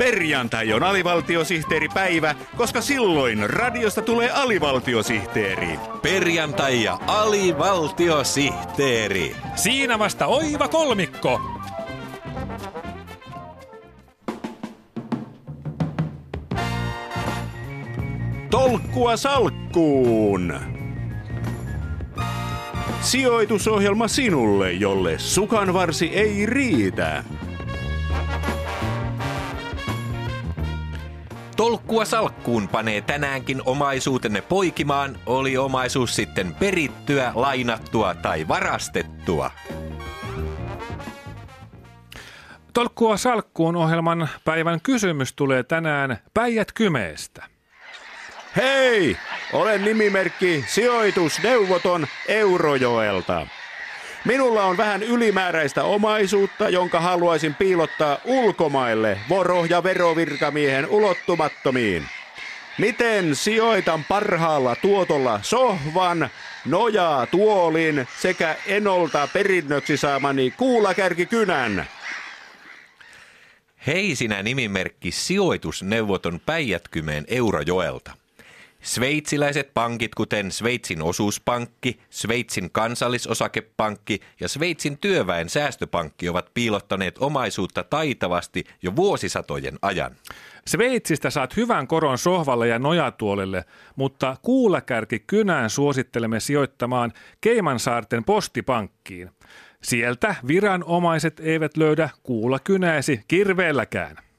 Perjantai on alivaltiosihteeripäivä, koska silloin radiosta tulee alivaltiosihteeri. Perjantai ja alivaltiosihteeri. Siinä vasta oiva kolmikko. Tolkkua salkkuun! Sijoitusohjelma sinulle, jolle sukanvarsi ei riitä. Tolkkua salkkuun panee tänäänkin omaisuutenne poikimaan, oli omaisuus sitten perittyä, lainattua tai varastettua. Tolkkua salkkuun ohjelman päivän kysymys tulee tänään Päijät Kymeestä. Hei! Olen nimimerkki sijoitusneuvoton Eurojoelta. Minulla on vähän ylimääräistä omaisuutta, jonka haluaisin piilottaa ulkomaille voro- ja verovirkamiehen ulottumattomiin. Miten sijoitan parhaalla tuotolla sohvan, nojaa tuolin sekä enolta perinnöksi saamani kuulakärkikynän? Hei sinä nimimerkki sijoitusneuvoton Päijätkymeen Eurojoelta. Sveitsiläiset pankit, kuten Sveitsin osuuspankki, Sveitsin kansallisosakepankki ja Sveitsin työväen säästöpankki ovat piilottaneet omaisuutta taitavasti jo vuosisatojen ajan. Sveitsistä saat hyvän koron sohvalle ja nojatuolelle, mutta kuulakärki kynään suosittelemme sijoittamaan Keimansaarten postipankkiin. Sieltä viranomaiset eivät löydä kuulakynäisi kirveelläkään.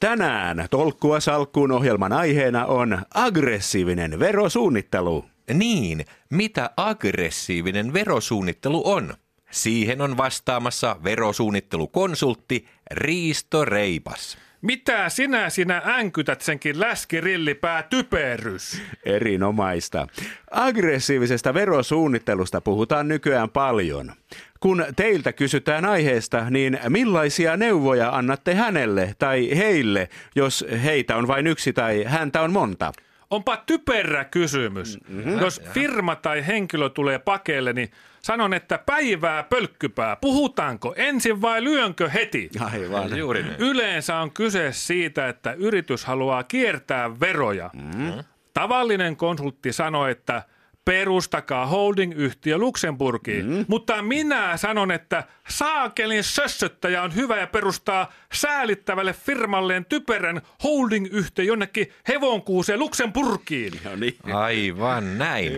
Tänään Tolkkua salkkuun ohjelman aiheena on aggressiivinen verosuunnittelu. Niin, mitä aggressiivinen verosuunnittelu on? Siihen on vastaamassa verosuunnittelukonsultti Riisto Reipas. Mitä sinä sinä änkytät senkin läskirillipää typerys? Erinomaista. Aggressiivisesta verosuunnittelusta puhutaan nykyään paljon. Kun teiltä kysytään aiheesta, niin millaisia neuvoja annatte hänelle tai heille, jos heitä on vain yksi tai häntä on monta? Onpa typerä kysymys. Mm-hmm. Jos firma tai henkilö tulee pakeelle, niin sanon, että päivää pölkkypää. Puhutaanko ensin vai lyönkö heti? Aivan. Juuri niin. Yleensä on kyse siitä, että yritys haluaa kiertää veroja. Mm. Tavallinen konsultti sanoi, että perustakaa holding-yhtiö Luxemburgiin. Mm. Mutta minä sanon, että saakelin sössöttäjä on hyvä ja perustaa säälittävälle firmalleen typerän holding-yhtiö jonnekin hevonkuuseen Luxemburgiin. No niin. Aivan näin.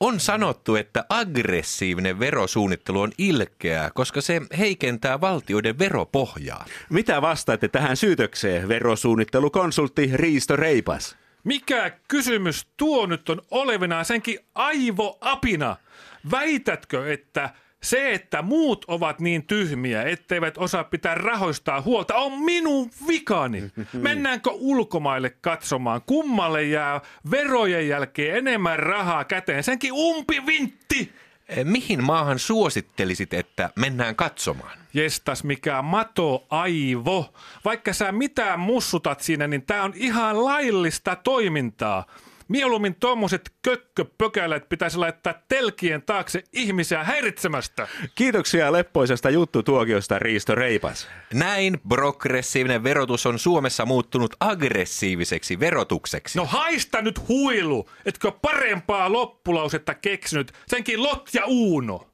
On sanottu, että aggressiivinen verosuunnittelu on ilkeää, koska se heikentää valtioiden veropohjaa. Mitä vastaatte tähän syytökseen, verosuunnittelukonsultti Riisto Reipas? Mikä kysymys tuo nyt on olevina senkin aivoapina? Väitätkö, että se, että muut ovat niin tyhmiä, etteivät osaa pitää rahoistaa huolta, on minun vikani. Mennäänkö ulkomaille katsomaan, kummalle jää verojen jälkeen enemmän rahaa käteen? Senkin umpivintti! Eh, Mihin maahan suosittelisit, että mennään katsomaan? Jestas mikä mato aivo. Vaikka sä mitään mussutat siinä, niin tää on ihan laillista toimintaa. Mieluummin tuommoiset kökköpökälät pitäisi laittaa telkien taakse ihmisiä häiritsemästä. Kiitoksia leppoisesta juttutuokiosta Riisto Reipas. Näin progressiivinen verotus on Suomessa muuttunut aggressiiviseksi verotukseksi. No haista nyt huilu, etkö parempaa loppulausetta keksinyt, senkin Lot ja Uuno.